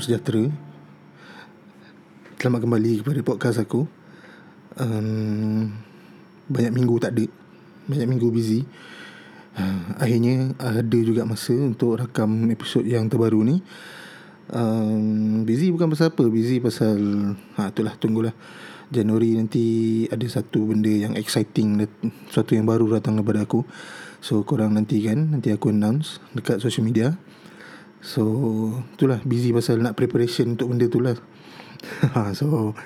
Salam sejahtera. Selamat kembali kepada podcast aku. Um, Banyak minggu tak ada. Banyak minggu busy. Uh, Akhirnya ada juga masa untuk rakam episod yang terbaru ni. Um, Busy bukan pasal apa. Busy pasal ha, Itulah tunggulah. Januari nanti ada satu benda yang exciting Sesuatu yang baru datang kepada aku. So korang nanti kan Nanti aku announce dekat social media So itulah busy pasal nak preparation untuk benda tu lah. Ha, So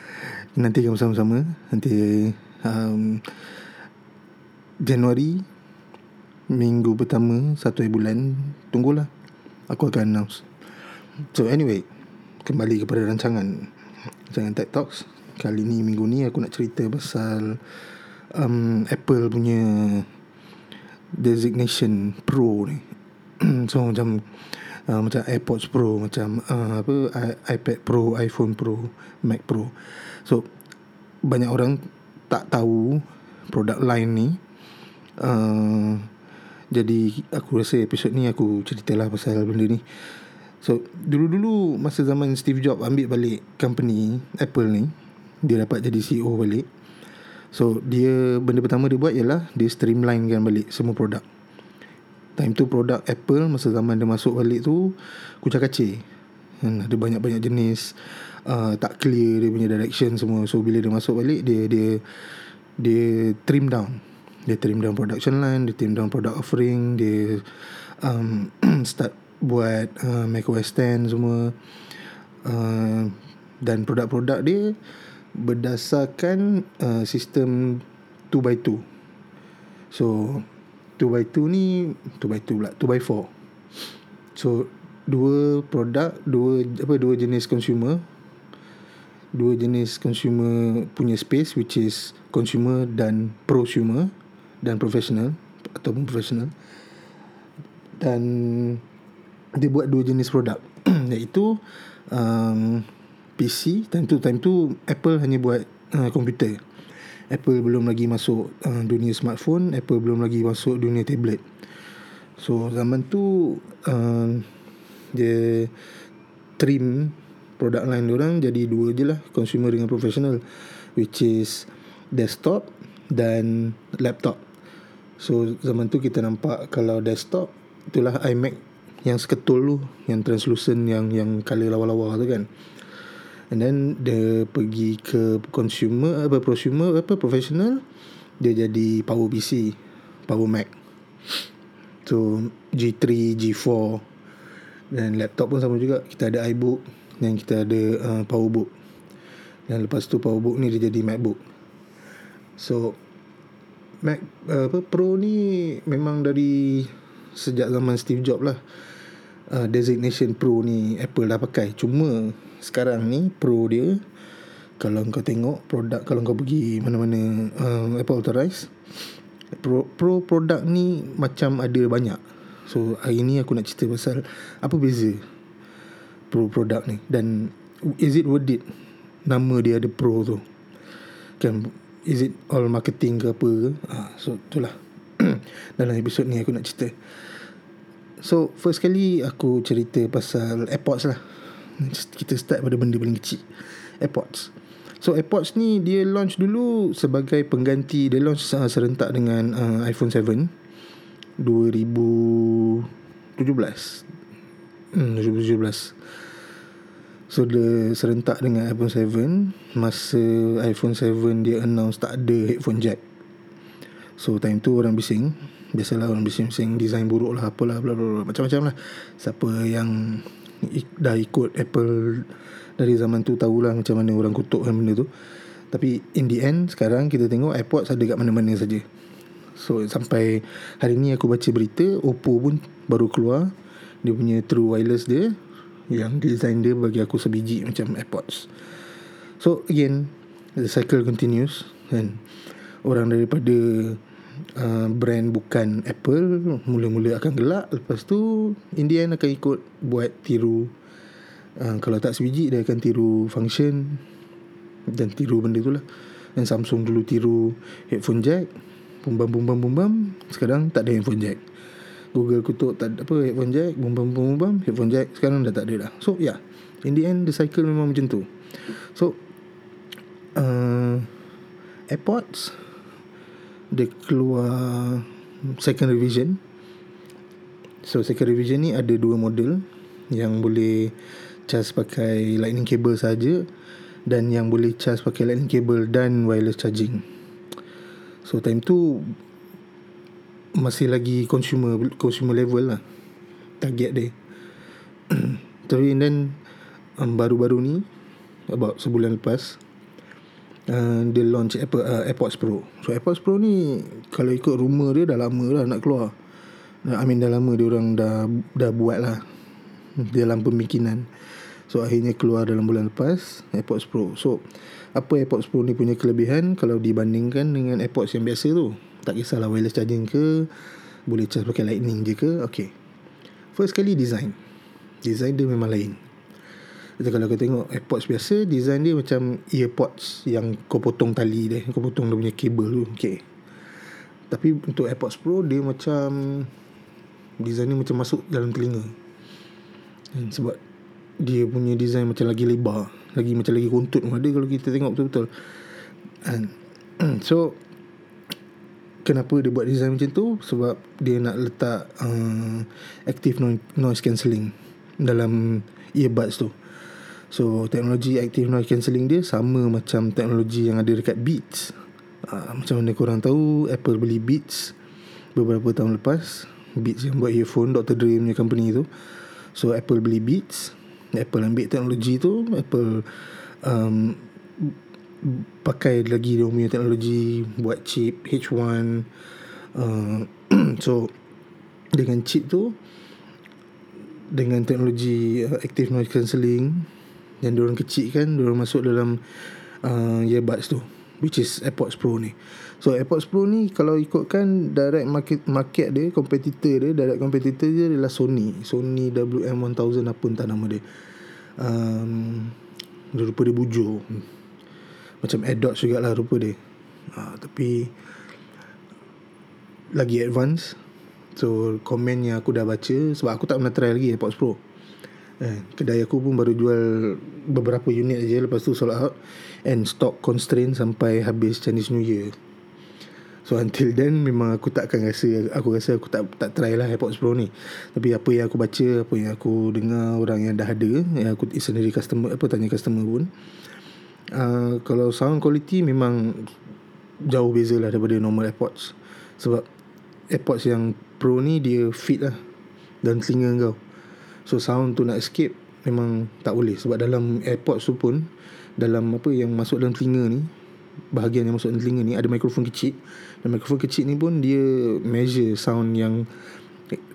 nanti kita bersama-sama. Nanti um, Januari Minggu pertama Satu bulan Tunggulah. Aku akan announce. So anyway Kembali kepada rancangan. Rancangan Tech Talks. Kali ni minggu ni aku nak cerita pasal um, Apple punya Designation Pro ni. So macam uh, macam AirPods Pro macam uh, apa iPad Pro iPhone Pro Mac Pro. So banyak orang tak tahu produk lain ni. Uh, jadi aku rasa episod ni aku ceritalah pasal benda ni. So dulu-dulu masa zaman Steve Jobs ambil balik company Apple ni dia dapat jadi CEO balik. So dia benda pertama dia buat ialah dia streamline kan balik semua produk. Time tu produk Apple masa zaman dia masuk balik tu kucak kacir. Hmm, ada banyak-banyak jenis uh, tak clear dia punya direction semua. So bila dia masuk balik dia dia dia trim down. Dia trim down production line, dia trim down product offering, dia um, start buat uh, Mac OS X semua. Uh, dan produk-produk dia berdasarkan uh, sistem 2x2. So 2x2 ni 2x2 pula 2x4 so dua produk dua apa dua jenis consumer. Dua jenis consumer punya space which is consumer dan prosumer dan professional ataupun professional. Dan dia buat dua jenis produk. Iaitu um, PC time tu time tu Apple hanya buat uh, komputer Apple belum lagi masuk uh, dunia smartphone Apple belum lagi masuk dunia tablet. So zaman tu uh, dia trim produk lain orang jadi dua je lah consumer dengan professional which is desktop dan laptop. So zaman tu kita nampak kalau desktop itulah iMac yang seketul tu yang translucent yang yang color lawa-lawa tu kan and then dia pergi ke consumer apa prosumer apa professional dia jadi power PC power Mac. So G3 G4 dan laptop pun sama juga. Kita ada iBook dan kita ada uh, PowerBook. Dan lepas tu PowerBook ni dia jadi MacBook. So Mac uh, apa Pro ni memang dari sejak zaman Steve Jobs lah. Uh, designation Pro ni Apple dah pakai. Cuma sekarang ni pro dia kalau kau tengok produk kalau kau pergi mana-mana uh, Apple Authorize pro, pro produk ni macam ada banyak. So hari ni aku nak cerita pasal apa beza pro produk ni dan is it worth it? Nama dia ada pro tu. Kan is it all marketing ke apa ke? Ha, so itulah. Dalam episod ni aku nak cerita. So first kali aku cerita pasal AirPods lah kita start pada benda paling kecil. AirPods So AirPods ni dia launch dulu sebagai pengganti dia launch serentak dengan uh, iPhone 7 2017 hmm 2017 So dia serentak dengan iPhone 7 masa iPhone 7 dia announce tak ada headphone jack. So time tu orang bising. Biasalah orang bising-bising Design buruk lah Apalah bla bla bla Macam-macam lah. Siapa yang dah ikut Apple dari zaman tu tahulah macam mana orang kutuk kan benda tu. Tapi in the end sekarang kita tengok AirPods ada kat mana-mana saja. So sampai hari ni aku baca berita Oppo pun baru keluar. Dia punya true wireless dia yang design dia bagi aku sebiji macam AirPods. So again the cycle continues kan. Orang daripada uh, brand bukan Apple mula-mula akan gelak. Lepas tu in the end akan ikut buat tiru. Uh, kalau tak sebiji dia akan tiru function dan tiru benda tu lah. Dan Samsung dulu tiru headphone jack. Bum bam bum bam bum bam sekarang tak ada headphone jack. Google kutuk tak apa headphone jack. Bum bam bum bam headphone jack sekarang dah tak ada dah. So yeah. In the end The cycle memang macam tu. So uh, Airpods Dia keluar Second revision. So second revision ni Ada dua model. Yang boleh Charge pakai Lightning cable saja Dan yang boleh charge pakai Lightning cable Dan wireless charging. So time tu Masih lagi Consumer Consumer level lah Target dia. Tapi then um, Baru-baru ni About sebulan lepas uh, Dia launch Apple, uh, AirPods Pro. So AirPods Pro ni Kalau ikut rumor dia Dah lama lah nak keluar. I mean dah lama dia orang dah Dah buat lah Dalam pemikiran So akhirnya keluar dalam bulan lepas AirPods Pro. So Apa AirPods Pro ni punya kelebihan? Kalau dibandingkan dengan AirPods yang biasa tu Tak kisahlah wireless charging ke Boleh charge pakai lightning je ke Okay First kali design. Design dia memang lain Jadi kalau kau tengok AirPods biasa Design dia macam Earpods Yang kau potong tali dia Kau potong dia punya kabel tu Okay Tapi untuk AirPods Pro Dia macam Design dia macam masuk dalam telinga. Sebab dia punya design macam lagi lebar lagi macam lagi runtut ada kalau kita tengok betul-betul. And so kenapa dia buat design macam tu? Sebab dia nak letak uh, active noise cancelling dalam earbuds tu so teknologi active noise cancelling dia sama macam teknologi yang ada dekat Beats. Uh, macam mana korang tahu Apple beli Beats beberapa tahun lepas. Beats yang buat earphone Dr. Dre punya company tu. So Apple beli Beats. Apple ambil teknologi tu. Apple um, pakai lagi dia punya teknologi buat chip H1 uh, so dengan chip tu dengan teknologi uh, active noise cancelling dan diorang kecil kan diorang masuk dalam uh, earbuds tu which is AirPods Pro ni. So AirPods Pro ni kalau ikutkan direct market market dia competitor dia direct competitor dia adalah Sony. Sony WM1000 apa entah nama dia. Um, dia rupa dia bujur macam AirDots juga lah rupa dia. Ha, tapi lagi advance. So komen yang aku dah baca sebab aku tak pernah try lagi AirPods Pro eh, kedai aku pun baru jual beberapa unit aja lepas tu sold out and stock constraint sampai habis Chinese New Year So until then memang aku tak akan rasa aku rasa aku tak tak try lah AirPods Pro ni. Tapi apa yang aku baca, apa yang aku dengar orang yang dah ada, yang aku sendiri customer apa tanya customer pun uh, kalau sound quality memang jauh beza lah daripada normal AirPods. Sebab AirPods yang Pro ni dia fit lah dan telinga kau. So sound tu nak escape memang tak boleh. Sebab dalam AirPods tu pun dalam apa yang masuk dalam telinga ni bahagian yang masuk dalam telinga ni ada mikrofon kecil. Dan mikrofon kecil ni pun dia measure sound yang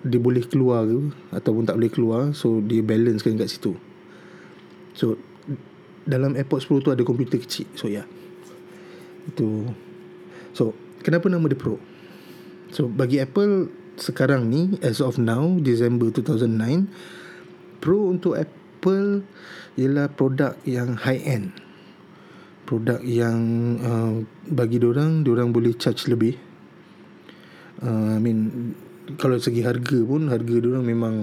dia boleh keluar ke ataupun tak boleh keluar. So dia balance kan kat situ. So dalam AirPods Pro tu ada komputer kecil. So ya. Yeah. itu. So kenapa nama dia Pro? So bagi Apple sekarang ni as of now December 2009 Pro untuk Apple ialah produk yang high end. Produk yang uh, bagi orang orang boleh charge lebih. Uh, I mean kalau segi harga pun harga orang memang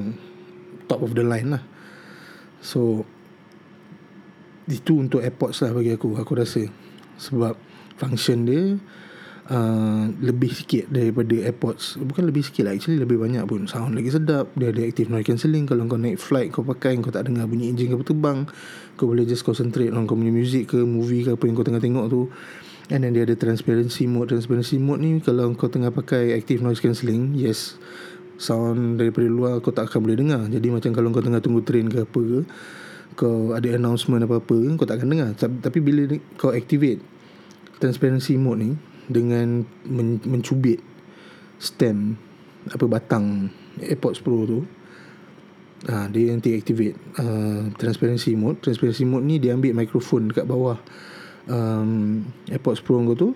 top of the line lah. So itu untuk AirPods lah bagi aku aku rasa. Sebab function dia uh, lebih sikit daripada AirPods bukan lebih sikit lah actually lebih banyak pun. Sound lagi sedap dia ada active noise cancelling. Kalau kau naik flight kau pakai kau tak dengar bunyi engine kau terbang kau boleh just concentrate on kau punya music ke movie ke apa yang kau tengah tengok tu. And then dia ada transparency mode. Transparency mode ni kalau kau tengah pakai active noise cancelling yes sound daripada luar kau tak akan boleh dengar. Jadi macam kalau kau tengah tunggu train ke apa ke kau ada announcement apa-apa kau tak akan dengar. Tapi bila kau activate transparency mode ni dengan men- mencubit stem apa batang AirPods Pro tu. Ha, dia nanti activate uh, transparency mode. Transparency mode ni dia ambil mikrofon dekat bawah um, AirPods Pro kau tu.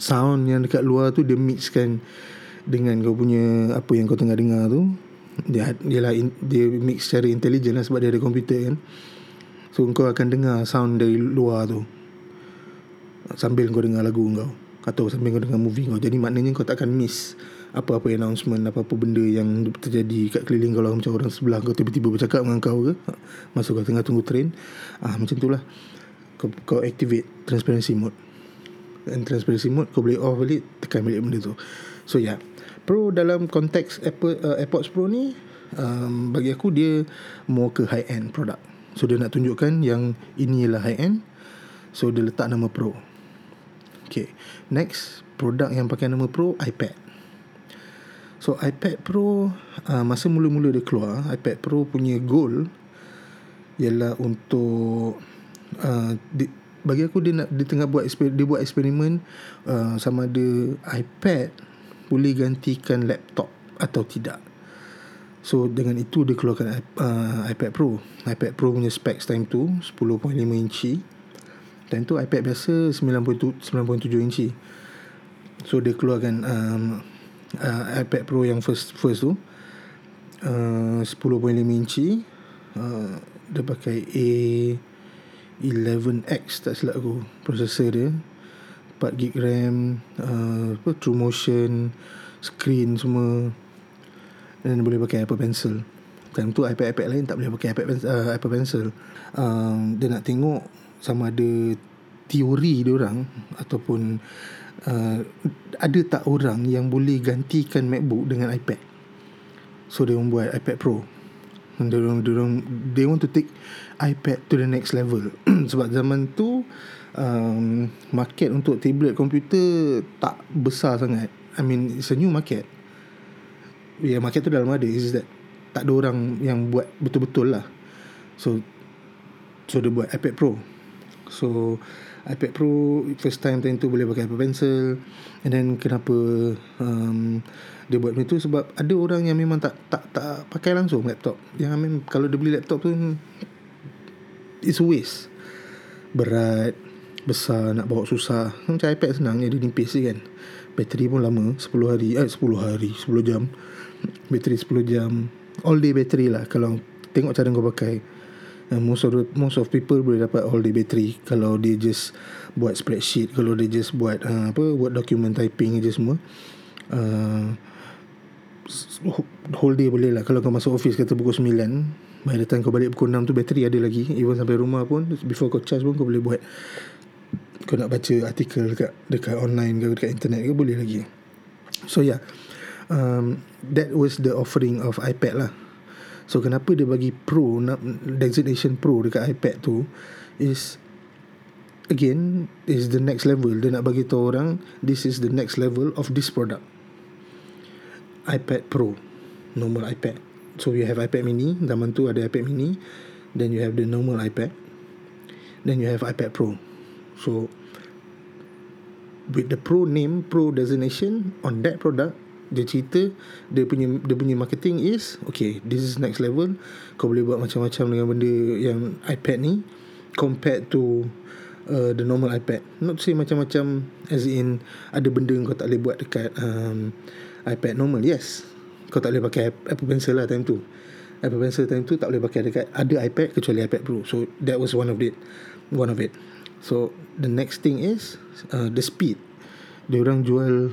Sound yang dekat luar tu dia mixkan dengan kau punya apa yang kau tengah dengar tu. Dia dia lah dia mix secara intelligent lah sebab dia ada komputer kan. So kau akan dengar sound dari luar tu. Sambil kau dengar lagu kau atau sambil kau dengar movie kau jadi maknanya kau tak akan miss apa-apa announcement apa-apa benda yang terjadi kat keliling kau lah macam orang sebelah kau tiba-tiba bercakap dengan kau ke. Masa kau tengah tunggu train ah macam tu lah. Kau, kau activate transparency mode. Dan transparency mode kau boleh off balik tekan balik benda tu. So yeah. pro dalam konteks Apple, uh, AirPods Pro ni um, bagi aku dia more ke high end product. So dia nak tunjukkan yang ini ialah high end so dia letak nama Pro Okay Next Produk yang pakai nama Pro iPad. So iPad Pro uh, Masa mula-mula dia keluar iPad Pro punya goal Ialah untuk uh, di, Bagi aku dia nak Dia tengah buat Dia buat eksperimen uh, Sama ada iPad Boleh gantikan laptop Atau tidak. So dengan itu dia keluarkan uh, iPad Pro. iPad Pro punya specs time tu 10.5 inci Time tu iPad biasa 9.7 inci. So dia keluarkan um, uh, iPad Pro yang first first tu. Uh, 10.5 inci. Uh, Dia pakai A11X tak silap aku Processor dia. 4GB RAM uh, True Motion Screen semua. Dan boleh pakai Apple Pencil. Time tu iPad-iPad lain tak boleh pakai iPad, uh, Apple Pencil. Um, Dia nak tengok sama ada teori dia orang ataupun uh, ada tak orang yang boleh gantikan MacBook dengan iPad. So dia membuat iPad Pro. Dia orang, dia orang they want to take iPad to the next level. Sebab zaman tu um, market untuk tablet komputer tak besar sangat. I mean it's a new market. Yeah, market tu dalam ada is that tak ada orang yang buat betul-betul lah. So so dia buat iPad Pro. So iPad Pro first time time tu boleh pakai Apple Pencil and then kenapa um, dia buat macam tu sebab ada orang yang memang tak tak tak pakai langsung laptop. Yang memang kalau dia beli laptop tu it's a waste. Berat, besar, nak bawa susah. Macam iPad senang dia nipis je kan. Bateri pun lama 10 hari eh 10 hari 10 jam. Bateri 10 jam. All day bateri lah kalau tengok cara kau pakai uh, most of the, most of people boleh dapat all day battery. Kalau dia just buat spreadsheet kalau dia just buat uh, apa buat document typing je semua uh, whole day boleh lah. Kalau kau masuk office kata pukul 9 by the time kau balik pukul 6 tu bateri ada lagi. Even sampai rumah pun before kau charge pun kau boleh buat. Kau nak baca artikel dekat dekat online ke dekat internet ke boleh lagi. So yeah. Um, that was the offering of iPad lah So kenapa dia bagi pro designation pro dekat iPad tu is again is the next level dia nak bagi tahu orang this is the next level of this product. iPad Pro normal iPad. So you have iPad mini, zaman tu ada iPad mini, then you have the normal iPad. Then you have iPad Pro. So with the Pro name, Pro designation on that product, dia cerita dia punya dia punya marketing is okay this is next level. Kau boleh buat macam-macam dengan benda yang iPad ni compared to uh, the normal iPad. Not say macam-macam as in ada benda kau tak boleh buat dekat um, iPad normal yes. Kau tak boleh pakai Apple Pencil lah time tu. Apple Pencil time tu tak boleh pakai dekat ada iPad kecuali iPad Pro. So that was one of it one of it. So the next thing is uh, the speed. Dia orang jual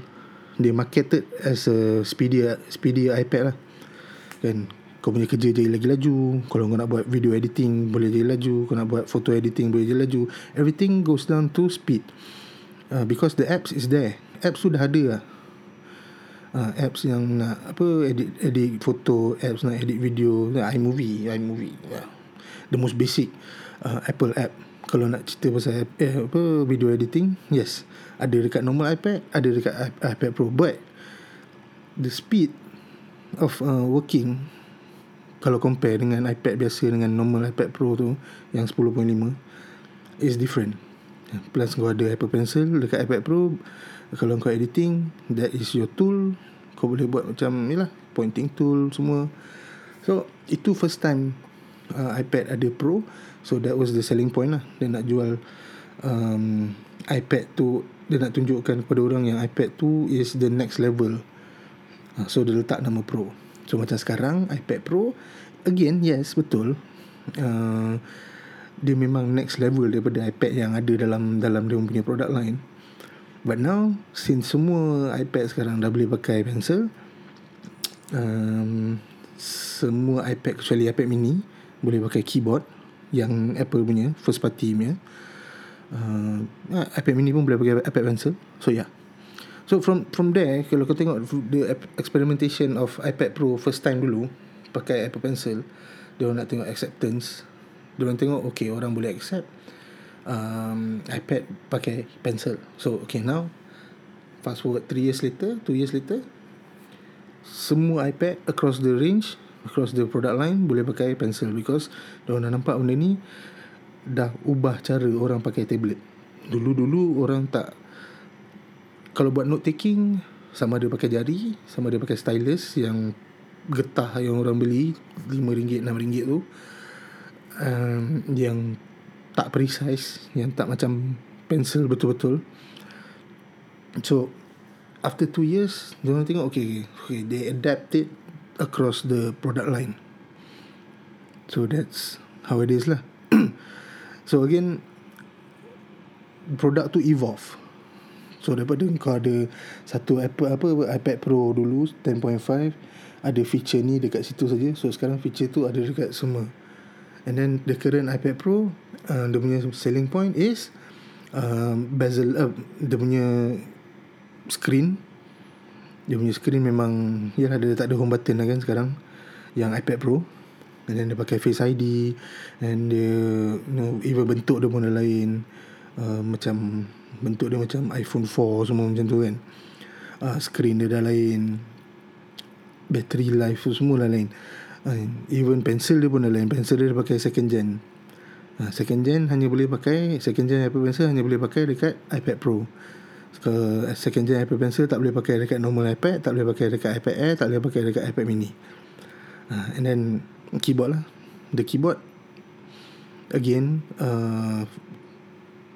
dia marketed as a speedy speedy iPad lah. Kan? Kau punya kerja jadi lagi laju. Kalau kau nak buat video editing boleh jadi laju. Kau nak buat photo editing boleh jadi laju. Everything goes down to speed. Uh, because the apps is there. Apps sudah ada lah. Uh, apps yang nak apa edit edit foto apps nak edit video. iMovie iMovie. Yeah. the most basic uh, Apple app. Kalau nak cerita pasal eh, apa video editing yes ada dekat normal iPad ada dekat iPad Pro. But the speed of uh, working kalau compare dengan iPad biasa dengan normal iPad Pro tu yang 10.5 is different. Plus kau ada Apple Pencil dekat iPad Pro kalau kau editing that is your tool. Kau boleh buat macam ni lah pointing tool semua. So itu first time uh, iPad ada Pro. So that was the selling point lah. Dia nak jual um, iPad tu dia nak tunjukkan kepada orang yang iPad tu is the next level. Uh, so dia letak nama Pro. So macam sekarang iPad Pro again yes betul. Uh, dia memang next level daripada iPad yang ada dalam dalam dia punya produk lain. But now Since semua iPad sekarang Dah boleh pakai pencil um, Semua iPad Kecuali iPad mini Boleh pakai keyboard Yang Apple punya First party punya uh, iPad mini pun boleh pakai iPad pencil. So yeah. So from from there Kalau kau tengok The experimentation of iPad Pro First time dulu Pakai Apple Pencil Dia nak tengok acceptance. Dia orang tengok Okay orang boleh accept um, iPad pakai pencil. So okay now fast forward 3 years later, 2 years later semua iPad across the range, across the product line boleh pakai pencil because dah nak nampak benda ni dah ubah cara orang pakai tablet. Dulu-dulu orang tak kalau buat note taking sama ada pakai jari, sama ada pakai stylus yang getah yang orang beli RM5, RM6 tu um, yang tak precise yang tak macam pencil betul-betul. So after two years dia tengok okay, okay they adapt it across the product line. So that's how it is lah so again product tu evolve. So daripada kau ada satu Apple apa iPad Pro dulu 10.5 ada feature ni dekat situ saja. So sekarang feature tu ada dekat semua. And then the current iPad Pro uh, dia punya selling point is uh, bezel uh, dia punya screen. Dia punya screen memang ya ada tak ada home button lah kan sekarang yang iPad Pro and then dia pakai Face ID and dia you know, even bentuk dia pun lain. Uh, macam bentuk dia macam iPhone 4 semua macam tu kan. Uh, screen dia dah lain. Battery life semua dah lain. Uh, even pencil dia pun dah lain. Pencil dia, dia pakai second gen. Ha, second gen hanya boleh pakai second gen Apple Pencil hanya boleh pakai dekat iPad Pro. Ke second gen Apple Pencil tak boleh pakai dekat normal iPad, tak boleh pakai dekat iPad Air, tak boleh pakai dekat iPad mini. Ha, and then keyboard lah. The keyboard again uh,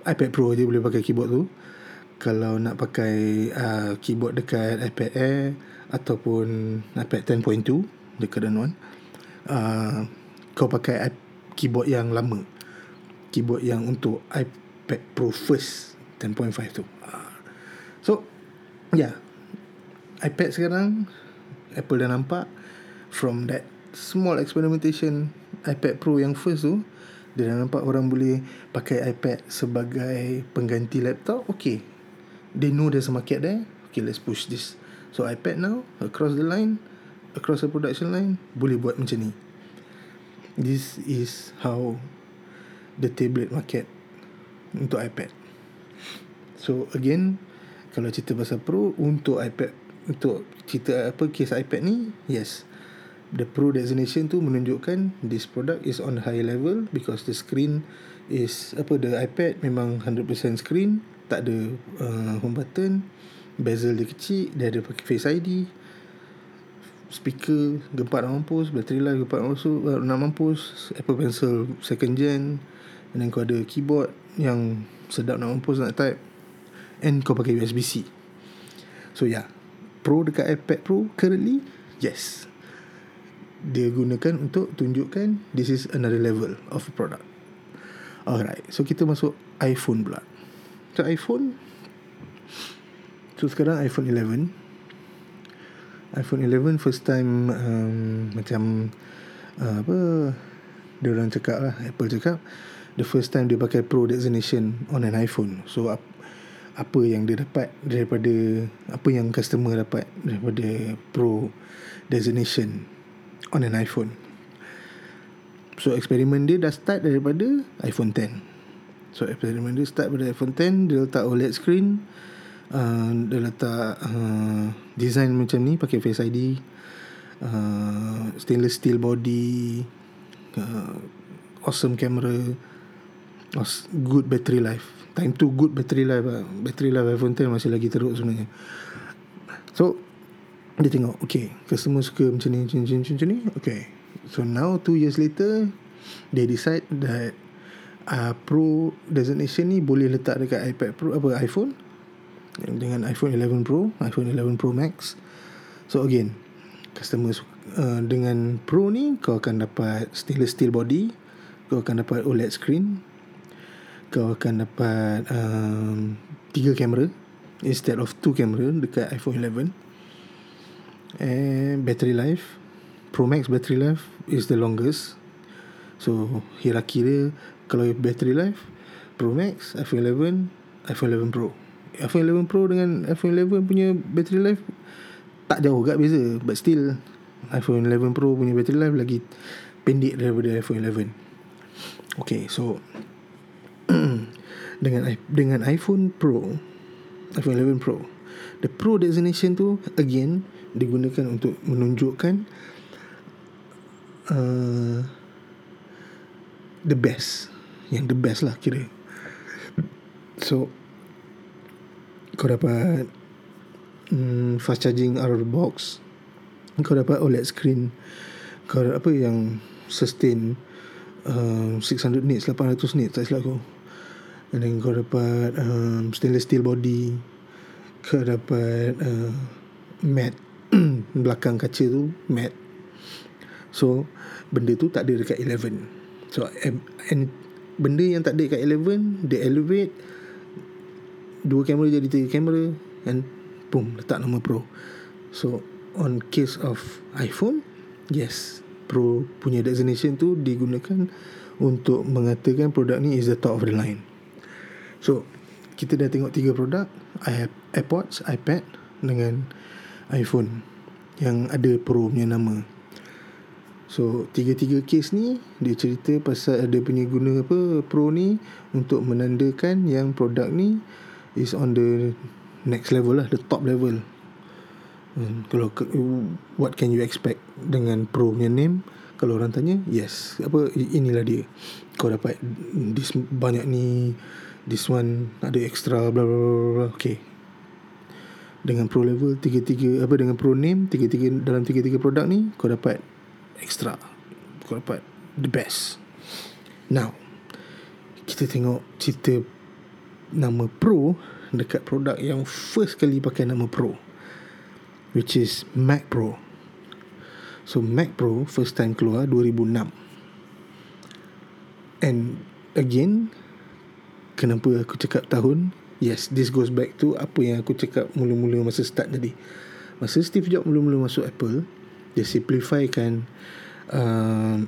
iPad Pro je boleh pakai keyboard tu. Kalau nak pakai uh, keyboard dekat iPad Air ataupun iPad 10.2 the current one uh, kau pakai keyboard yang lama keyboard yang untuk iPad Pro first 10.5 tu. So, yeah. iPad sekarang Apple dah nampak from that small experimentation iPad Pro yang first tu dia dah nampak orang boleh pakai iPad sebagai pengganti laptop. Okay. They know there's a market there. Okay, let's push this. So, iPad now, across the line, across the production line, boleh buat macam ni. This is how the tablet market untuk iPad. So again, kalau cerita pasal Pro untuk iPad untuk cerita apa case iPad ni, yes. The Pro designation tu menunjukkan this product is on high level because the screen is apa the iPad memang 100% screen, tak ada uh, home button, bezel dia kecil, dia ada pakai Face ID, speaker gempak nak mampus, bateri life gempak nak mampus, Apple Pencil second gen, And then kau ada keyboard Yang sedap nak mampus nak type And kau pakai USB-C So yeah Pro dekat iPad Pro currently? Yes Dia gunakan untuk tunjukkan This is another level of product. Alright So kita masuk iPhone pula. So iPhone So sekarang iPhone 11 iPhone 11 first time um, Macam uh, Apa Dia orang cakap lah Apple cakap the first time dia pakai pro designation on an iPhone. So ap, apa yang dia dapat daripada apa yang customer dapat daripada pro designation on an iPhone. So eksperimen dia dah start daripada iPhone 10 so eksperimen dia start daripada iPhone 10 dia letak OLED screen uh, dia letak uh, design macam ni pakai Face ID uh, stainless steel body uh, awesome camera good battery life. Time tu good battery life lah. battery life iPhone 10 masih lagi teruk sebenarnya. So dia tengok okay customer suka macam ni macam ni macam ni okay. So now 2 years later they decide that uh, pro designation ni boleh letak dekat iPad Pro apa iPhone? Dengan iPhone 11 Pro iPhone 11 Pro Max. So again customer uh, dengan Pro ni kau akan dapat stainless steel body kau akan dapat OLED screen kau akan dapat um, tiga kamera instead of two camera dekat iPhone 11 and battery life Pro Max battery life is the longest. So hierarchy dia kalau battery life Pro Max iPhone 11 iPhone 11 Pro. iPhone 11 Pro dengan iPhone 11 punya battery life tak jauh gak beza but still iPhone 11 Pro punya battery life lagi pendek daripada iPhone 11 okay so dengan dengan iPhone Pro iPhone 11 Pro the Pro designation tu again digunakan untuk menunjukkan uh, the best. Yang the best lah kira. So kau dapat um, fast charging out of the box. Kau dapat OLED screen. Kau dapat apa yang sustain uh, 600 nits 800 nits tak silap aku. And then kau dapat um, stainless steel body. Kau dapat uh, matte belakang kaca tu matte so benda tu tak ada dekat 11 so and benda yang tak ada dekat 11 dia elevate dua kamera jadi tiga kamera and boom letak nama pro. So on case of iPhone yes pro punya designation tu digunakan untuk mengatakan produk ni is the top of the line. So kita dah tengok tiga produk AirPods iPad dengan iPhone yang ada pro punya nama. So tiga-tiga case ni Dia cerita pasal ada punya guna apa Pro ni Untuk menandakan yang produk ni is on the next level lah the top level. Hmm, kalau what can you expect dengan pro punya name? Kalau orang tanya yes. Apa inilah dia. Kau dapat this banyak ni this one ada extra bla bla bla. Okay dengan pro level tiga-tiga apa dengan pro name tiga-tiga dalam tiga-tiga produk ni kau dapat extra. Kau dapat the best. Now kita tengok cerita nama Pro dekat produk yang first kali pakai nama Pro which is Mac Pro. So Mac Pro first time keluar 2006 and again kenapa aku cakap tahun yes this goes back to apa yang aku cakap mula-mula masa start tadi masa Steve Jobs mula-mula masuk Apple dia simplifykan uh,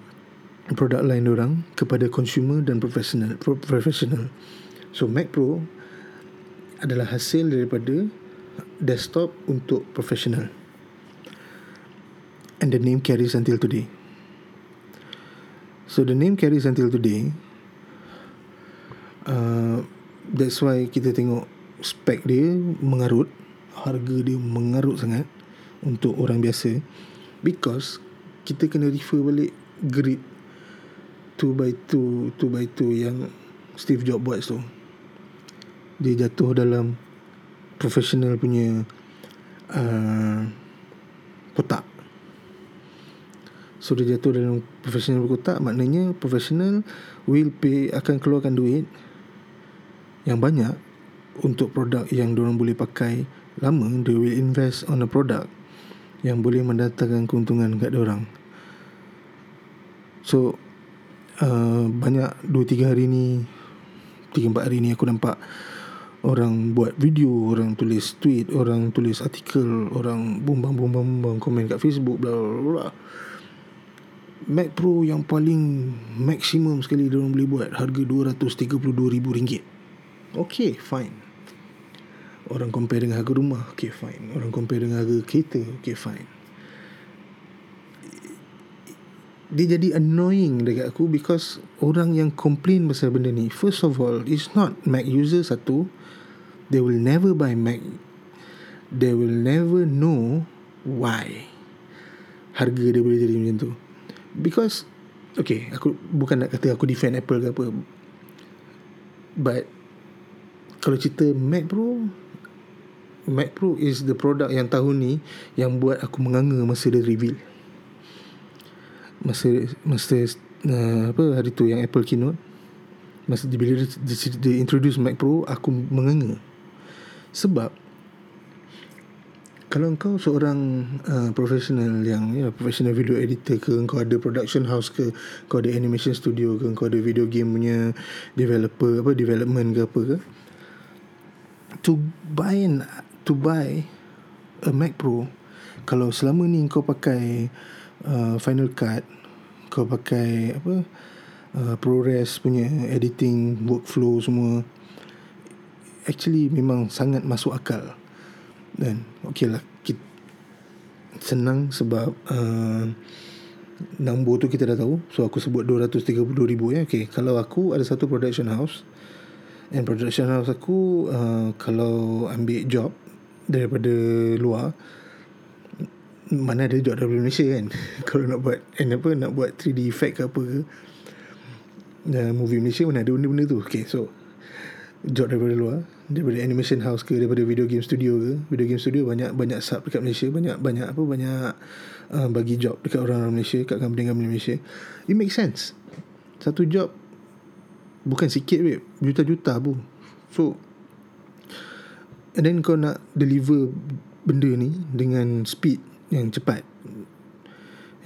produk lain orang kepada consumer dan professional professional So Mac Pro adalah hasil daripada desktop untuk professional. And the name carries until today. So the name carries until today. Uh, that's why kita tengok spek dia mengarut, harga dia mengarut sangat untuk orang biasa. Because kita kena refer balik grid 2 by 2 2 by 2 yang Steve Jobs buat tu. Dia jatuh dalam professional punya uh, kotak. So dia jatuh dalam professional kotak maknanya professional will pay akan keluarkan duit yang banyak untuk produk yang diorang boleh pakai lama they will invest on a product yang boleh mendatangkan keuntungan kat orang so uh, banyak 2-3 hari ni 3-4 hari ni aku nampak orang buat video, orang tulis tweet, orang tulis artikel, orang bumbang bumbang bumbang komen kat Facebook bla bla bla. Mac Pro yang paling maksimum sekali dia orang boleh buat harga RM232,000. Okay, fine. Orang compare dengan harga rumah, okay fine. Orang compare dengan harga kereta, okay fine. Dia jadi annoying dekat aku because orang yang complain pasal benda ni, first of all, it's not Mac user satu, they will never buy Mac they will never know why harga dia boleh jadi macam tu because okay aku bukan nak kata aku defend Apple ke apa but kalau cerita Mac Pro Mac Pro is the product yang tahun ni yang buat aku menganga masa dia reveal. Masa masa uh, apa hari tu yang Apple keynote. Masa dia bila dia, dia, dia introduce Mac Pro aku menganga. Sebab kalau kau seorang uh, professional yang ya professional video editor ke kau ada production house ke kau ada animation studio ke kau ada video game punya developer apa development ke apa ke to buy to buy a Mac Pro kalau selama ni kau pakai uh, Final Cut kau pakai apa uh, ProRes punya editing workflow semua actually memang sangat masuk akal dan okey lah kita, senang sebab uh, number tu kita dah tahu so aku sebut 232 ribu ya okay. kalau aku ada satu production house and production house aku uh, kalau ambil job daripada luar mana ada job daripada Malaysia kan? Kalau nak buat and apa nak buat 3D effect ke apa ke? Uh, movie Malaysia mana ada benda-benda tu. Okay so job daripada luar daripada animation house ke daripada video game studio ke. Video game studio banyak banyak sub dekat Malaysia banyak banyak apa banyak uh, bagi job dekat orang-orang Malaysia kat company-company Malaysia. It makes sense. Satu job bukan sikit babe. Juta-juta pun. So and then kau nak deliver benda ni dengan speed yang cepat.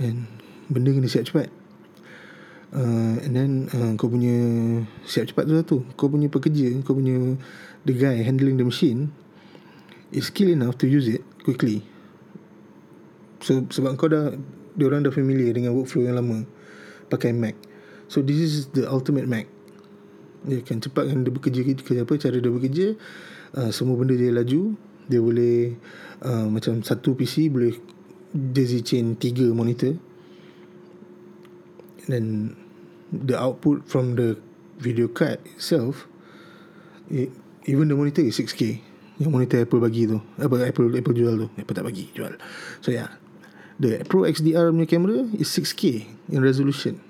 And benda kena siap cepat. Uh, and then uh, kau punya siap cepat tu lah tu kau punya pekerja kau punya the guy handling the machine is skill enough to use it quickly. So sebab kau dah dia orang dah familiar dengan workflow yang lama pakai Mac. So this is the ultimate Mac dia akan cepatkan dia bekerja kerja apa cara dia bekerja. Uh, semua benda dia laju. Dia boleh uh, macam satu PC boleh daisy chain tiga monitor. Then the output from the video card itself it, even the monitor is 6K yang monitor Apple bagi tu apa Apple Apple jual tu. Apple tak bagi jual. So yeah. The Pro XDR punya camera is 6K in resolution.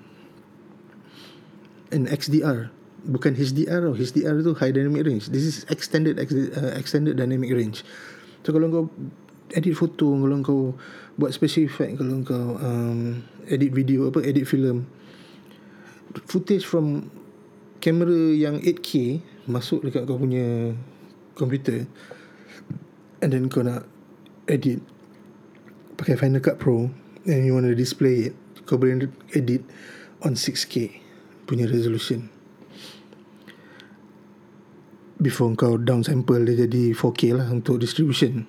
And XDR bukan HDR tau. HDR tu high dynamic range. This is extended uh, extended dynamic range. So kalau kau edit foto kalau kau buat special effect kalau kau um, edit video apa edit film footage from kamera yang 8K masuk dekat kau punya komputer and then kau nak edit pakai Final Cut Pro and you want to display it kau boleh edit on 6K punya resolution before kau down sample dia jadi 4K lah untuk distribution.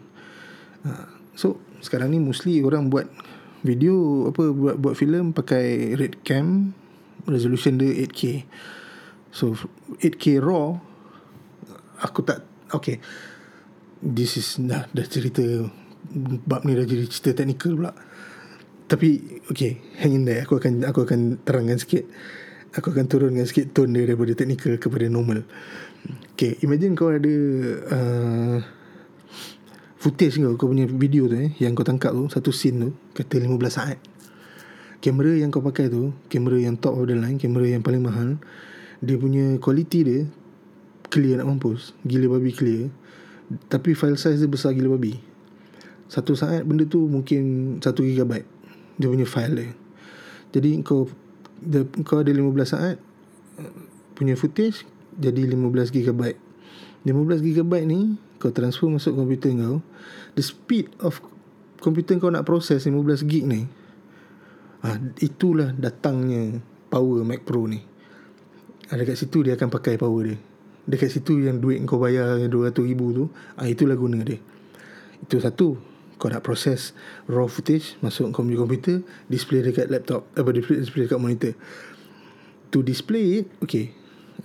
Ha, so sekarang ni mostly orang buat video apa buat buat filem pakai red cam resolution dia 8K. So 8K raw aku tak okay. This is dah dah cerita bab ni dah jadi cerita technical pula. Tapi okay, hang in there. Aku akan aku akan terangkan sikit. Aku akan turunkan sikit tone dia daripada technical kepada normal. Okay Imagine kau ada uh, Footage kau Kau punya video tu eh Yang kau tangkap tu Satu scene tu Kata 15 saat. Kamera yang kau pakai tu Kamera yang top of the line Kamera yang paling mahal Dia punya quality dia Clear nak mampus Gila babi clear Tapi file size dia besar gila babi. Satu saat benda tu mungkin 1 GB Dia punya file dia. Jadi kau dia, Kau ada 15 saat Punya footage jadi 15 GB 15 GB ni kau transfer masuk komputer kau the speed of komputer kau nak proses 15 GB ni ha, itulah datangnya power Mac Pro ni. Ha, dekat situ dia akan pakai power dia. Dekat situ yang duit kau bayar 200 ribu tu ha, itulah guna dia. Itu satu kau nak proses raw footage masuk punya komputer display dekat laptop apa display, display dekat monitor. To display it okay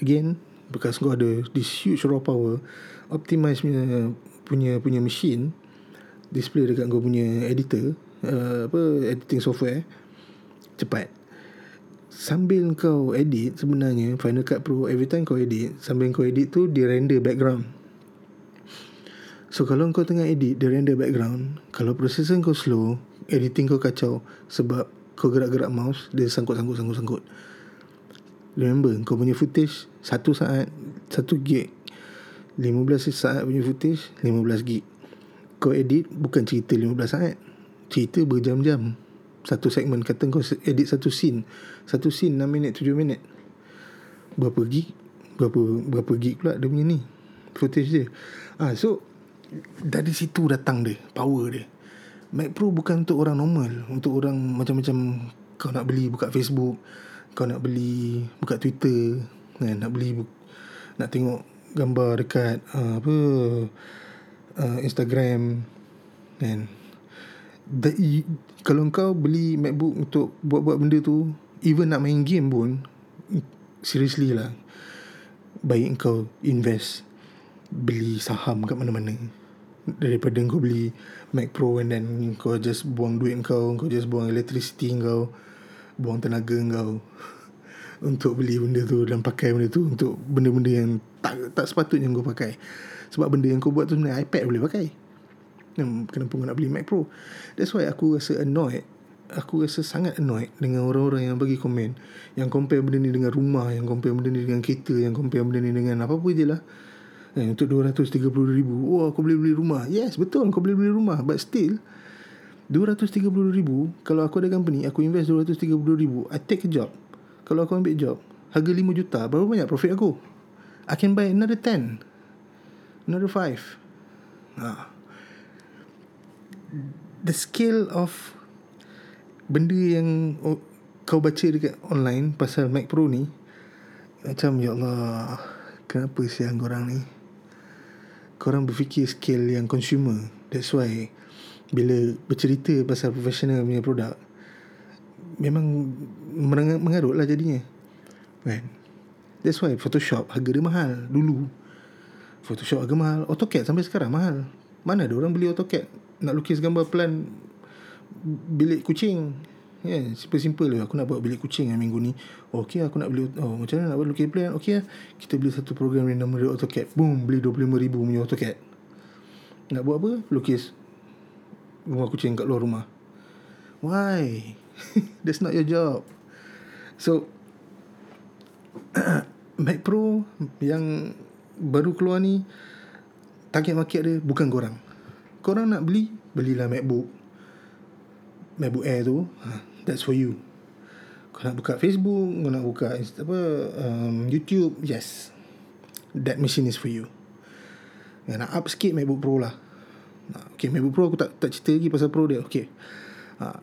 again Bekas kau ada this huge raw power Optimize punya punya, punya machine Display dekat kau punya editor uh, apa Editing software Cepat. Sambil kau edit sebenarnya Final Cut Pro Every time kau edit Sambil kau edit tu Dia render background. So kalau kau tengah edit Dia render background. Kalau processor kau slow Editing kau kacau Sebab kau gerak-gerak mouse Dia sangkut-sangkut-sangkut-sangkut Remember kau punya footage Satu saat Satu gig. 15 saat punya footage 15 gig. Kau edit Bukan cerita 15 saat. Cerita berjam-jam. Satu segmen Kata kau edit satu scene. Satu scene 6 minit 7 minit. Berapa gig? Berapa berapa gig pula Dia punya ni? Footage dia. Ah, So Dari situ datang dia Power dia. Mac Pro bukan untuk orang normal. Untuk orang macam-macam Kau nak beli buka Facebook kau nak beli buka Twitter kan? Nak beli nak tengok gambar dekat uh, apa uh, Instagram kan? The, kalau kau beli MacBook untuk buat-buat benda tu even nak main game pun seriously lah baik kau invest beli saham kat mana-mana. Daripada kau beli Mac Pro and then kau just buang duit kau kau just buang electricity kau buang tenaga kau untuk beli benda tu dan pakai benda tu untuk benda-benda yang tak tak sepatutnya kau pakai. Sebab benda yang kau buat tu sebenarnya iPad boleh pakai. Kenapa kau nak beli Mac Pro? That's why aku rasa annoyed. Aku rasa sangat annoyed dengan orang-orang yang bagi komen. Yang compare benda ni dengan rumah. Yang compare benda ni dengan kereta. Yang compare benda ni dengan apa-apa je lah. Eh, untuk RM230,000. Wah, kau boleh beli rumah. Yes, betul. Kau boleh beli rumah. But still, RM230,000. Kalau aku ada company, aku invest RM230,000. I take a job kalau aku ambil job harga 5 juta berapa banyak profit aku I can buy another 10 another 5 ha. the scale of benda yang kau baca dekat online pasal Mac Pro ni macam ya Allah kenapa siang korang ni korang berfikir scale yang consumer that's why bila bercerita pasal professional punya produk memang mengarut lah jadinya kan that's why Photoshop harga dia mahal dulu Photoshop harga mahal AutoCAD sampai sekarang mahal mana ada orang beli AutoCAD nak lukis gambar plan bilik kucing Ya, yeah, simple-simple lah. Aku nak buat bilik kucing yang minggu ni. Oh, okay, aku nak beli... Oh, macam mana nak buat lukis plan? Okay lah. Kita beli satu program yang nama dia AutoCAD. Boom, beli RM25,000 punya AutoCAD. Nak buat apa? Lukis rumah kucing kat luar rumah. Why? That's not your job. So Mac Pro yang baru keluar ni target market dia bukan korang. Korang nak beli, belilah MacBook. MacBook Air tu, ha, that's for you. Kau nak buka Facebook, kau nak buka apa um, YouTube, yes. That machine is for you. Ya, nak up sikit MacBook Pro lah. Okay, MacBook Pro aku tak tak cerita lagi pasal Pro dia. Okay. Ha,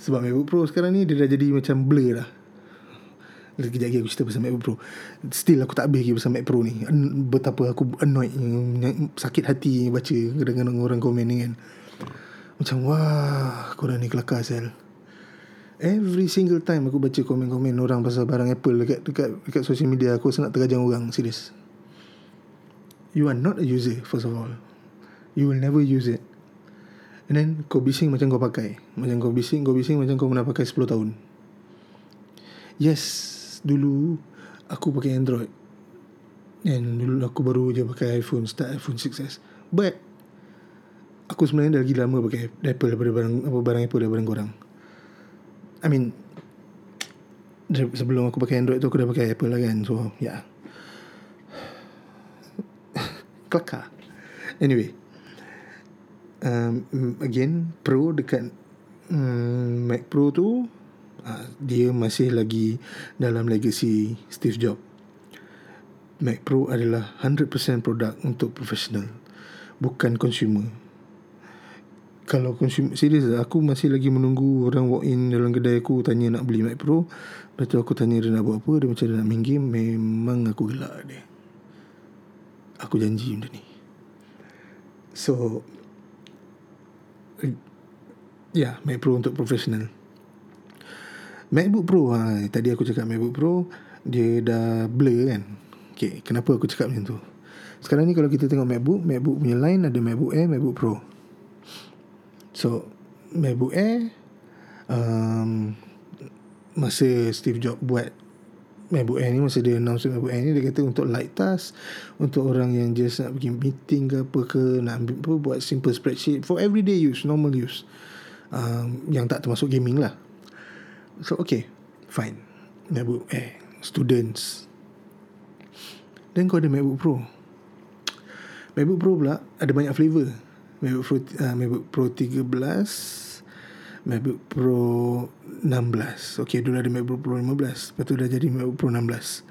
sebab MacBook Pro sekarang ni Dia dah jadi macam blur lah Sekejap lagi aku cerita pasal MacBook Pro Still aku tak habis lagi pasal Mac Pro ni Betapa aku annoyed Sakit hati baca Dengan orang komen ni kan Macam wah Korang ni kelakar sel Every single time aku baca komen-komen orang pasal barang Apple dekat dekat dekat social media aku sangat terkajang orang serius. You are not a user first of all. You will never use it. And then kau bising macam kau pakai. Macam kau bising Kau bising macam kau pernah pakai 10 tahun. Yes Dulu Aku pakai Android. And dulu aku baru je pakai iPhone Start iPhone 6s But Aku sebenarnya dah lagi lama pakai Apple daripada barang apa barang Apple daripada korang. I mean Sebelum aku pakai Android tu Aku dah pakai Apple lah kan So yeah Kelakar. Anyway um, again Pro dekat um, Mac Pro tu uh, dia masih lagi dalam legacy Steve Jobs. Mac Pro adalah 100% produk untuk professional bukan consumer. Kalau consumer serius aku masih lagi menunggu orang walk in dalam kedai aku tanya nak beli Mac Pro. Lepas tu aku tanya dia nak buat apa dia macam dia nak main game memang aku gelak dia. Aku janji benda ni. So Ya, yeah, Mac Pro untuk profesional. MacBook Pro ha, Tadi aku cakap MacBook Pro Dia dah blur kan? Okay Kenapa aku cakap macam tu? Sekarang ni kalau kita tengok MacBook MacBook punya line Ada MacBook Air MacBook Pro. So MacBook Air um, Masa Steve Jobs buat MacBook Air ni Masa dia announce MacBook Air ni Dia kata untuk light task Untuk orang yang just nak pergi meeting ke apa ke Nak apa, buat simple spreadsheet For everyday use Normal use um, yang tak termasuk gaming lah. So okay, fine. MacBook Air, students. Dan kau ada MacBook Pro. MacBook Pro pula ada banyak flavor. MacBook Pro, uh, MacBook Pro 13, MacBook Pro 16. Okay, dulu ada MacBook Pro 15. Lepas tu dah jadi MacBook Pro 16.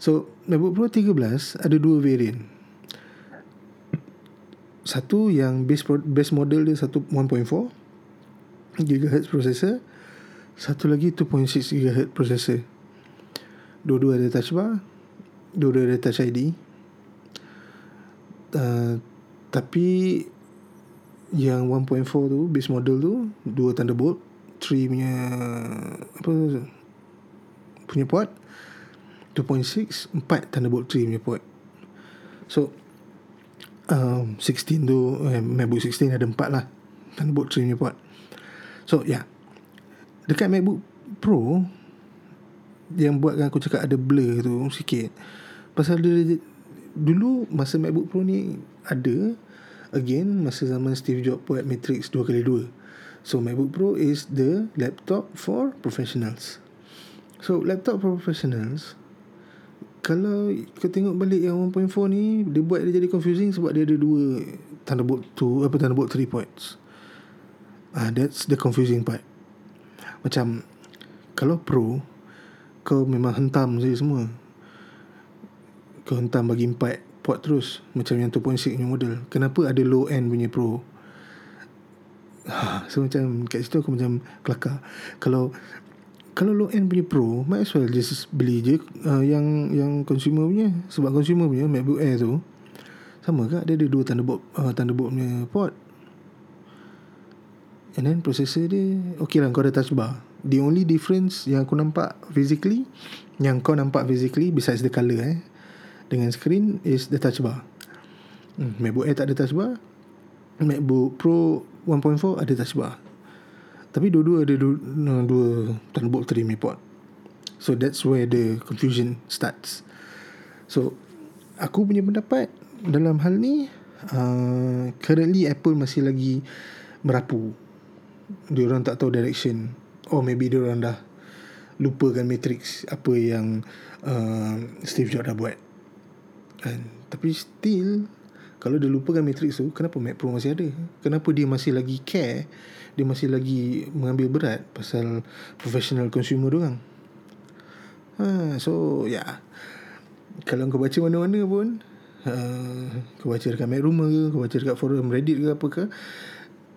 So, MacBook Pro 13 ada dua variant. Satu yang base base model dia satu 1.4 GHz processor Satu lagi 2.6 GHz processor Dua-dua ada touch bar Dua-dua ada Touch ID uh, Tapi Yang 1.4 tu Base model tu Dua Thunderbolt 3 punya Apa Punya port 2.6 4 Thunderbolt 3 punya port So um, 16 tu eh, MacBook 16 ada 4 lah Thunderbolt 3 punya port So yeah Dekat MacBook Pro Yang buatkan aku cakap ada blur tu sikit. Pasal dia Dulu masa MacBook Pro ni Ada Again Masa zaman Steve Jobs buat Matrix 2x2 So MacBook Pro is the laptop for professionals. So laptop for professionals Kalau kau tengok balik yang 1.4 ni Dia buat dia jadi confusing Sebab dia ada dua Thunderbolt 2 Apa Thunderbolt 3 ports. Ah, uh, That's the confusing part. Macam kalau pro kau memang hentam saja semua. Kau hentam bagi empat port terus macam yang 2.6 punya model. Kenapa ada low end punya pro? So macam kat situ aku macam kelakar. Kalau kalau low end punya pro, might as well just beli je uh, yang yang consumer punya. Sebab consumer punya MacBook Air tu sama ke dia ada dua Thunderbolt uh, Thunderbolt punya port. And then processor dia Okay lah kau ada touch bar The only difference Yang aku nampak Physically Yang kau nampak physically Besides the colour eh Dengan screen Is the touch bar hmm, MacBook Air tak ada touch bar MacBook Pro 1.4 ada touch bar Tapi dua-dua ada dua, dua Thunderbolt 3 port So that's where the confusion starts. So Aku punya pendapat Dalam hal ni uh, Currently Apple masih lagi Merapu. Dia orang tak tahu direction. Or maybe dia orang dah lupakan matrix apa yang uh, Steve Jobs dah buat kan tapi still kalau dia lupakan matrix tu kenapa Mac Pro masih ada kenapa dia masih lagi care dia masih lagi mengambil berat pasal professional consumer dia orang ha, so yeah. kalau kau baca mana-mana pun uh, kau baca dekat Mac Rumor ke kau baca dekat forum Reddit ke apa ke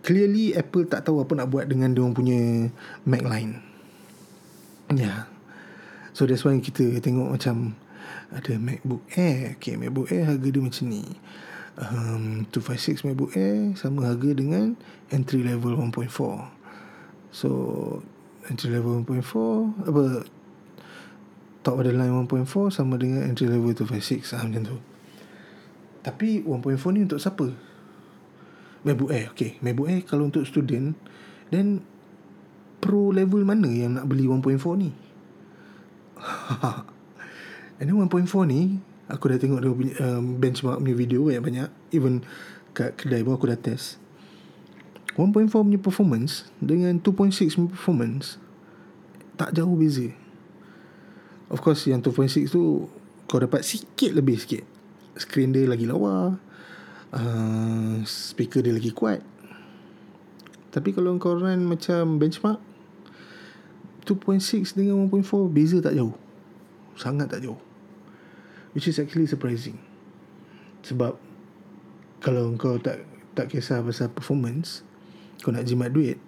clearly Apple tak tahu apa nak buat dengan dia punya Mac line. Ya. Yeah. So that's why kita tengok macam ada MacBook Air. Okay, MacBook Air harga dia macam ni. Um, 256 MacBook Air sama harga dengan entry level 1.4. So entry level 1.4 apa top of the line 1.4 sama dengan entry level 256 ah, macam tu. Tapi 1.4 ni untuk siapa? MacBook Air Okay MacBook Air kalau untuk student Then Pro level mana yang nak beli 1.4 ni And then 1.4 ni Aku dah tengok dia punya um, benchmark punya video banyak-banyak Even kat kedai pun aku dah test. 1.4 punya performance Dengan 2.6 punya performance Tak jauh beza. Of course yang 2.6 tu Kau dapat sikit lebih sikit. Screen dia lagi lawa uh, speaker dia lagi kuat. Tapi kalau kau run macam benchmark 2.6 dengan 1.4 beza tak jauh. Sangat tak jauh which is actually surprising. Sebab kalau kau tak tak kisah pasal performance kau nak jimat duit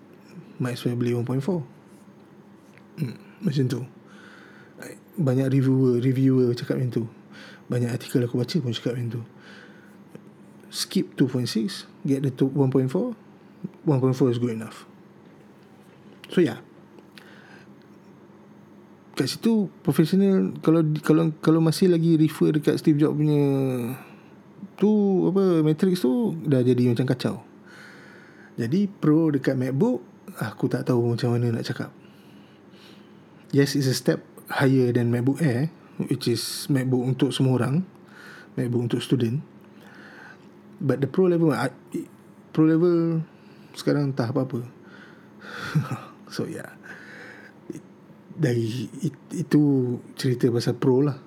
might as well beli 1.4 hmm, macam tu. Banyak reviewer reviewer cakap macam tu. Banyak artikel aku baca pun cakap macam tu. Skip 2.6 get the 1.4 1.4 is good enough. So yeah kat situ professional kalau kalau kalau masih lagi refer dekat Steve Jobs punya tu apa matrix tu dah jadi macam kacau. Jadi pro dekat MacBook aku tak tahu macam mana nak cakap. Yes it's a step higher than MacBook Air which is MacBook untuk semua orang MacBook untuk student. But the pro level Pro level Sekarang entah apa-apa. So yeah Dari Itu Cerita pasal pro lah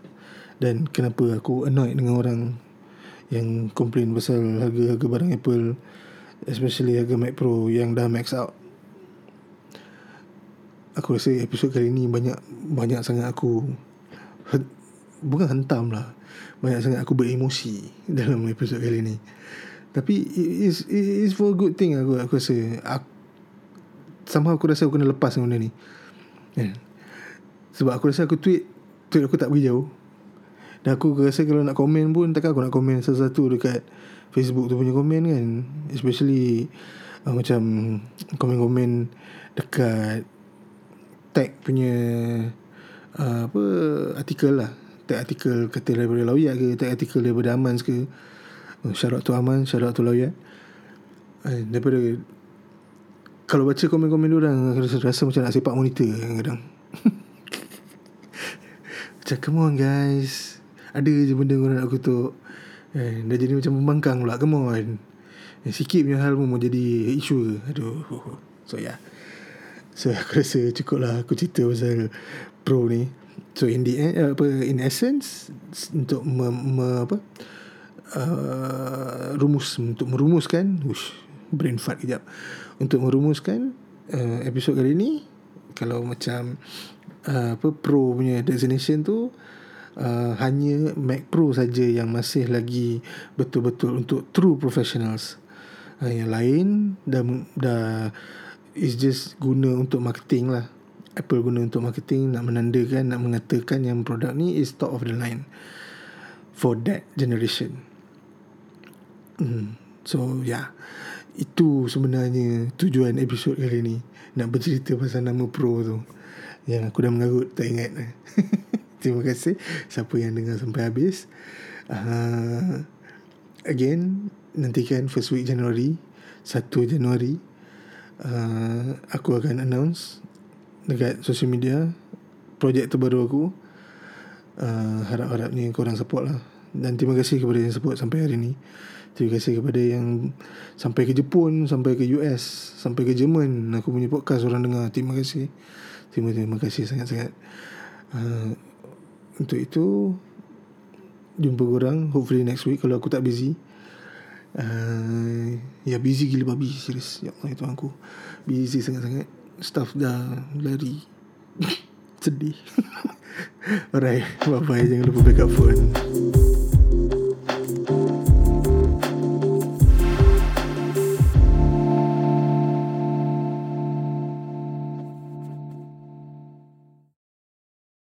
Dan kenapa aku annoyed dengan orang Yang complain pasal Harga-harga barang Apple Especially harga Mac Pro Yang dah max out Aku rasa episod kali ni Banyak Banyak sangat aku Bukan hentam lah banyak sangat aku beremosi dalam episod kali ni. Tapi it is it is for a good thing aku aku rasa. Aku, somehow aku rasa aku kena lepas benda ni. Yeah. Sebab aku rasa aku tweet tweet aku tak pergi jauh. Dan aku rasa kalau nak komen pun Takkan aku nak komen sesuatu dekat Facebook tu punya komen kan. Especially uh, Macam Komen-komen Dekat Tag punya uh, Apa Artikel lah. Tag artikel Kata daripada Lawyat ke Tag artikel daripada Amans ke. Uh, out to Aman Shout out to Lawyat uh, Daripada Kalau baca komen-komen orang rasa, rasa macam nak sepak monitor Kadang-kadang Macam come on guys. Ada je benda korang nak kutuk. Eh, Dah jadi macam membangkang pula. Come on. Eh, Sikit punya hal pun jadi isu Aduh So yeah So aku rasa cukup lah Aku cerita pasal Pro ni. So in the end apa In essence Untuk me, me, apa uh, Rumus Untuk merumuskan Ush, Brain fart kejap. Untuk merumuskan uh, Episod kali ni Kalau macam uh, Apa Pro punya designation tu uh, hanya Mac Pro saja yang masih lagi betul-betul untuk true professionals. Uh, yang lain dah dah is just guna untuk marketing lah. Apple guna untuk marketing nak menandakan nak mengatakan yang produk ni is top of the line for that generation. Hmm. So yeah. Itu sebenarnya tujuan episod kali ni Nak bercerita pasal nama Pro tu Yang aku dah mengarut tak ingat Terima kasih. Siapa yang dengar sampai habis. Uh, Again Nantikan first week Januari 1 Januari. Uh, Aku akan announce Dekat social media Projek terbaru aku. Uh, Harap-harapnya korang support lah. Dan terima kasih kepada yang support sampai hari ni. Terima kasih kepada yang Sampai ke Jepun Sampai ke US Sampai ke Jerman. Aku punya podcast orang dengar. Terima kasih Terima, terima kasih sangat-sangat. Uh, untuk itu Jumpa korang Hopefully next week Kalau aku tak busy. Uh, Ya busy gila babi Serius. Ya Allah itu aku. Busy sangat-sangat. Staff dah lari. Sedih. Alright Bye bye Jangan lupa backup phone